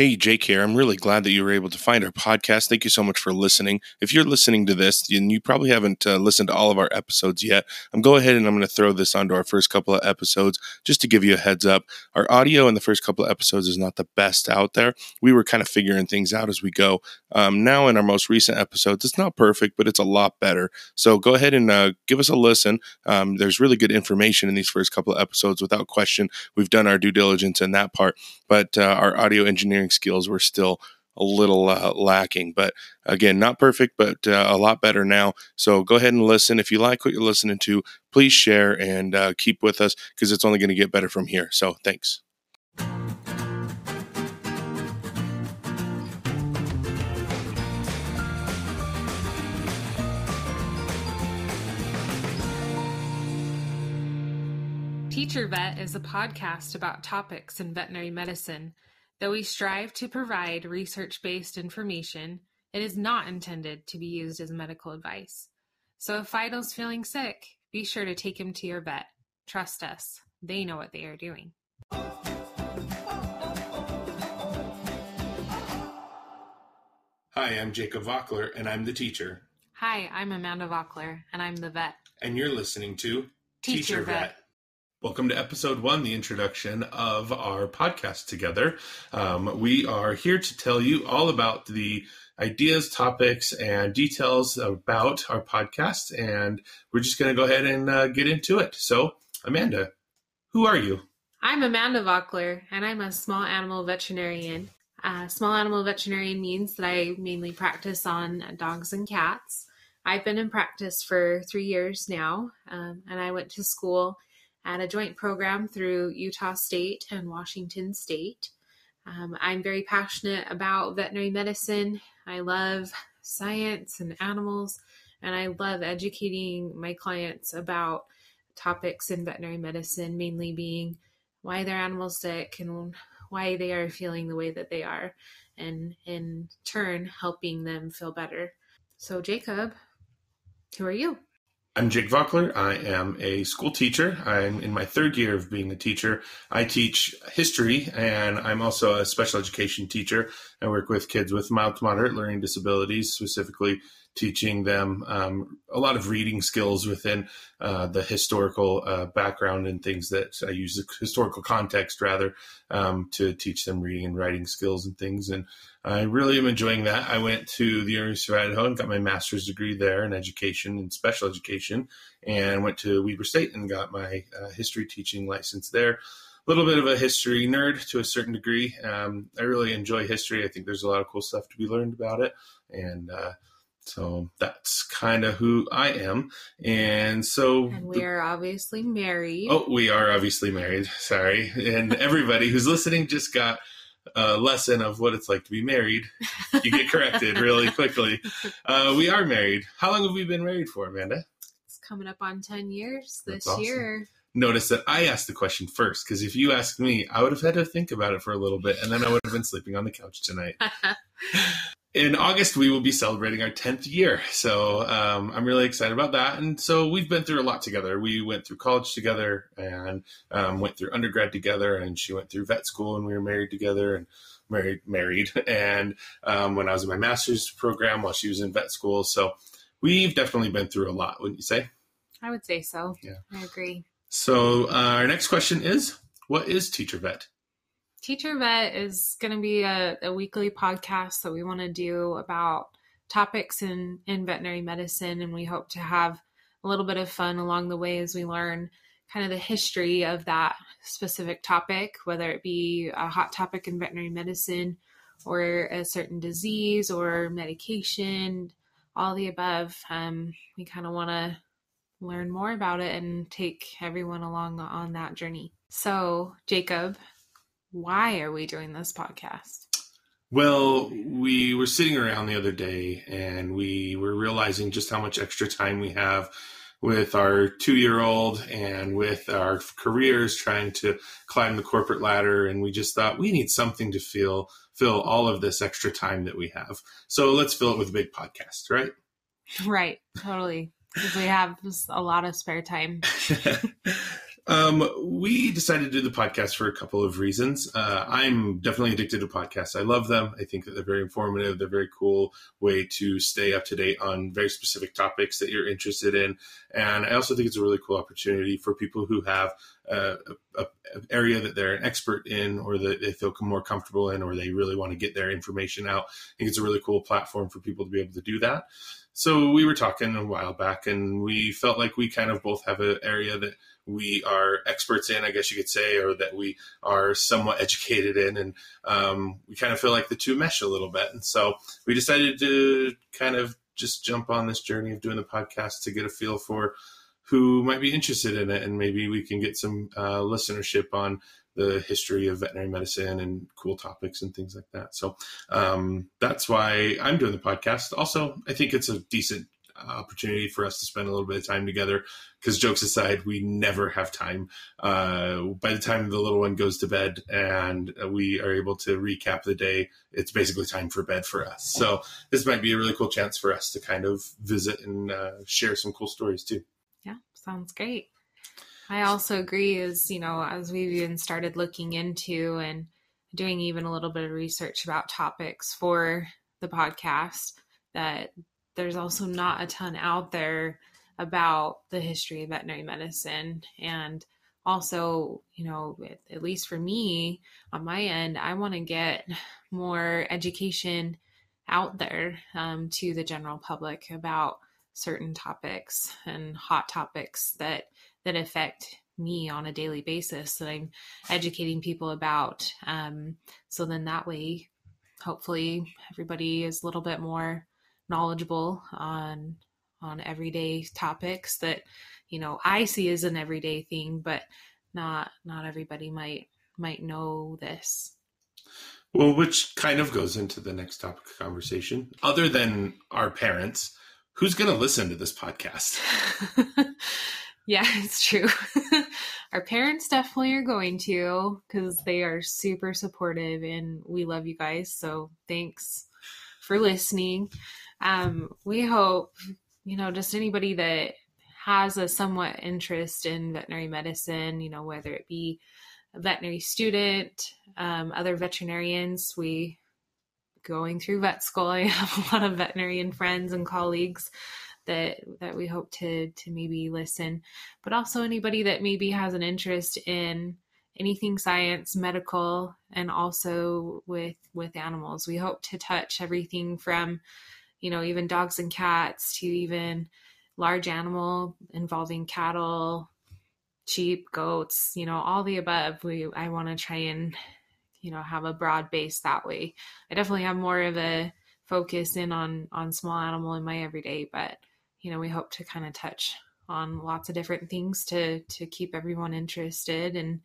Hey, Jake here. I'm really glad that you were able to find our podcast. Thank you so much for listening. If you're listening to this and you probably haven't uh, listened to all of our episodes yet, I'm go ahead and I'm going to throw this onto our first couple of episodes just to give you a heads up. Our audio in the first couple of episodes is not the best out there. We were kind of figuring things out as we go. Um, now, in our most recent episodes, it's not perfect, but it's a lot better. So go ahead and uh, give us a listen. Um, there's really good information in these first couple of episodes, without question. We've done our due diligence in that part, but uh, our audio engineering skills were still a little uh, lacking. But again, not perfect, but uh, a lot better now. So go ahead and listen. If you like what you're listening to, please share and uh, keep with us because it's only going to get better from here. So thanks. Teacher Vet is a podcast about topics in veterinary medicine. Though we strive to provide research based information, it is not intended to be used as medical advice. So if Fido's feeling sick, be sure to take him to your vet. Trust us, they know what they are doing. Hi, I'm Jacob Vockler, and I'm the teacher. Hi, I'm Amanda Vockler, and I'm the vet. And you're listening to Teacher Vet. Welcome to episode one, the introduction of our podcast together. Um, we are here to tell you all about the ideas, topics, and details about our podcast. And we're just going to go ahead and uh, get into it. So, Amanda, who are you? I'm Amanda Vockler, and I'm a small animal veterinarian. Uh, small animal veterinarian means that I mainly practice on dogs and cats. I've been in practice for three years now, um, and I went to school at a joint program through Utah State and Washington State. Um, I'm very passionate about veterinary medicine. I love science and animals, and I love educating my clients about topics in veterinary medicine, mainly being why their animals sick and why they are feeling the way that they are, and in turn helping them feel better. So, Jacob, who are you? I'm Jake Vockler. I am a school teacher. I'm in my third year of being a teacher. I teach history and I'm also a special education teacher. I work with kids with mild to moderate learning disabilities, specifically teaching them um, a lot of reading skills within uh, the historical uh, background and things that I use the historical context rather um, to teach them reading and writing skills and things. And I really am enjoying that. I went to the University of Idaho and got my master's degree there in education and special education, and went to Weber State and got my uh, history teaching license there. A little bit of a history nerd to a certain degree. Um, I really enjoy history. I think there's a lot of cool stuff to be learned about it, and uh, so that's kind of who I am. And so And we are obviously married. Oh, we are obviously married. Sorry. And everybody who's listening just got a lesson of what it's like to be married. You get corrected really quickly. Uh, we are married. How long have we been married for, Amanda? It's coming up on 10 years this awesome. year. Notice that I asked the question first because if you asked me, I would have had to think about it for a little bit and then I would have been sleeping on the couch tonight. in August, we will be celebrating our 10th year. So um, I'm really excited about that. And so we've been through a lot together. We went through college together and um, went through undergrad together. And she went through vet school and we were married together and married, married. And um, when I was in my master's program while she was in vet school. So we've definitely been through a lot, wouldn't you say? I would say so. Yeah. I agree. So uh, our next question is What is Teacher Vet? Teacher Vet is going to be a, a weekly podcast that we want to do about topics in, in veterinary medicine. And we hope to have a little bit of fun along the way as we learn kind of the history of that specific topic, whether it be a hot topic in veterinary medicine or a certain disease or medication, all the above. Um, we kind of want to learn more about it and take everyone along on that journey. So, Jacob, why are we doing this podcast? Well, we were sitting around the other day and we were realizing just how much extra time we have with our two year old and with our careers trying to climb the corporate ladder. And we just thought we need something to feel fill all of this extra time that we have. So let's fill it with a big podcast, right? Right, totally. Because we have a lot of spare time. Um, we decided to do the podcast for a couple of reasons. Uh, I'm definitely addicted to podcasts. I love them. I think that they're very informative. They're a very cool way to stay up to date on very specific topics that you're interested in. And I also think it's a really cool opportunity for people who have uh, a, area that they're an expert in or that they feel more comfortable in or they really want to get their information out. I think it's a really cool platform for people to be able to do that. So we were talking a while back and we felt like we kind of both have an area that we are experts in, I guess you could say, or that we are somewhat educated in. And um, we kind of feel like the two mesh a little bit. And so we decided to kind of just jump on this journey of doing the podcast to get a feel for who might be interested in it. And maybe we can get some uh, listenership on the history of veterinary medicine and cool topics and things like that. So um, that's why I'm doing the podcast. Also, I think it's a decent opportunity for us to spend a little bit of time together. Because jokes aside, we never have time. Uh, by the time the little one goes to bed and we are able to recap the day, it's basically time for bed for us. So this might be a really cool chance for us to kind of visit and uh, share some cool stories too. Yeah, sounds great. I also agree. Is you know, as we've even started looking into and doing even a little bit of research about topics for the podcast, that there's also not a ton out there about the history of veterinary medicine and also you know at least for me on my end i want to get more education out there um, to the general public about certain topics and hot topics that that affect me on a daily basis that i'm educating people about um, so then that way hopefully everybody is a little bit more knowledgeable on on everyday topics that you know I see as an everyday thing, but not not everybody might might know this. Well, which kind of goes into the next topic of conversation. Other than our parents, who's going to listen to this podcast? yeah, it's true. our parents definitely are going to because they are super supportive and we love you guys. So thanks for listening um, we hope, you know, just anybody that has a somewhat interest in veterinary medicine, you know, whether it be a veterinary student, um, other veterinarians, we going through vet school. I have a lot of veterinarian friends and colleagues that that we hope to to maybe listen, but also anybody that maybe has an interest in anything science, medical, and also with with animals. We hope to touch everything from you know, even dogs and cats to even large animal involving cattle, sheep, goats, you know, all the above. We I want to try and you know have a broad base that way. I definitely have more of a focus in on on small animal in my everyday, but you know, we hope to kind of touch on lots of different things to to keep everyone interested and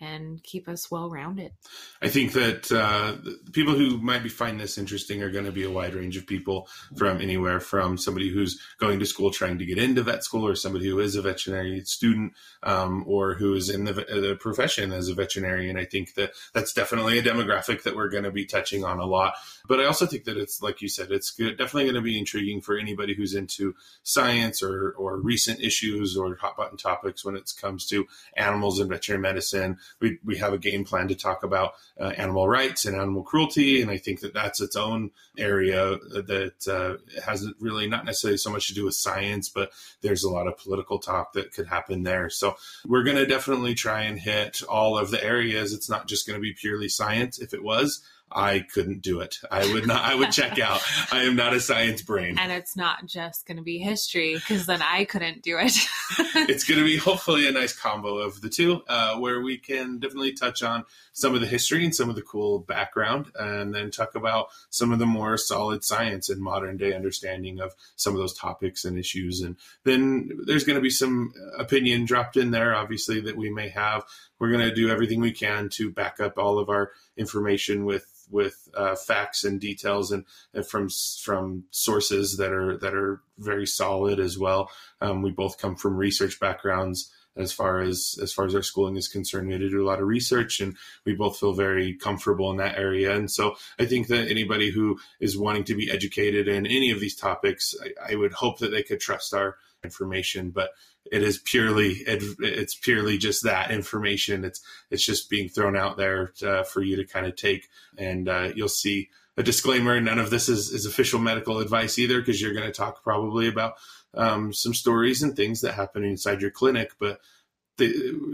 and keep us well rounded. I think that uh, people who might be finding this interesting are going to be a wide range of people from anywhere from somebody who's going to school trying to get into vet school or somebody who is a veterinary student um, or who is in the, the, profession as a veterinarian. I think that that's definitely a demographic that we're going to be touching on a lot. But I also think that it's, like you said, it's good, definitely going to be intriguing for anybody who's into science or, or recent issues or hot button topics when it comes to animals and veterinary medicine we, we have a game plan to talk about uh, animal rights and animal cruelty. And I think that that's its own area that uh, has really not necessarily so much to do with science, but there's a lot of political talk that could happen there. So we're going to definitely try and hit all of the areas. It's not just going to be purely science. If it was, I couldn't do it. I would not, I would check out. I am not a science brain. And it's not just going to be history because then I couldn't do it. it's going to be hopefully a nice combo of the two uh, where we can definitely touch on some of the history and some of the cool background and then talk about some of the more solid science and modern day understanding of some of those topics and issues. And then there's going to be some opinion dropped in there, obviously, that we may have. We're going to do everything we can to back up all of our information with with uh, facts and details and, and, from from sources that are that are very solid as well. Um, we both come from research backgrounds as far as as far as our schooling is concerned. We had to do a lot of research, and we both feel very comfortable in that area. And so, I think that anybody who is wanting to be educated in any of these topics, I, I would hope that they could trust our information. But it is purely it's purely just that information. It's it's just being thrown out there uh, for you to kind of take, and uh, you'll see a disclaimer. None of this is, is official medical advice either, because you're going to talk probably about um, some stories and things that happen inside your clinic, but the,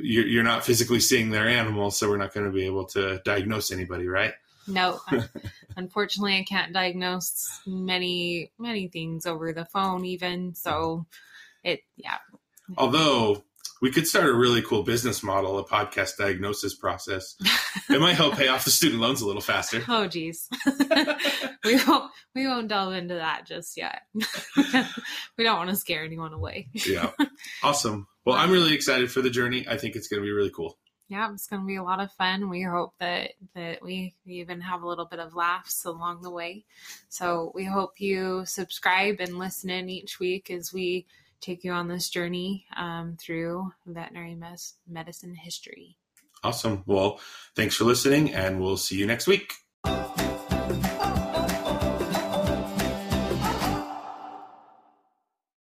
you're, you're not physically seeing their animals, so we're not going to be able to diagnose anybody, right? No, unfortunately, I can't diagnose many many things over the phone, even so. It yeah. Although we could start a really cool business model, a podcast diagnosis process. it might help pay off the student loans a little faster. Oh, geez. we won't we won't delve into that just yet. we don't want to scare anyone away. yeah, awesome. Well, I'm really excited for the journey. I think it's going to be really cool. Yeah, it's going to be a lot of fun. We hope that that we even have a little bit of laughs along the way. So we hope you subscribe and listen in each week as we take you on this journey um, through veterinary mes- medicine history. Awesome. Well, thanks for listening, and we'll see you next week.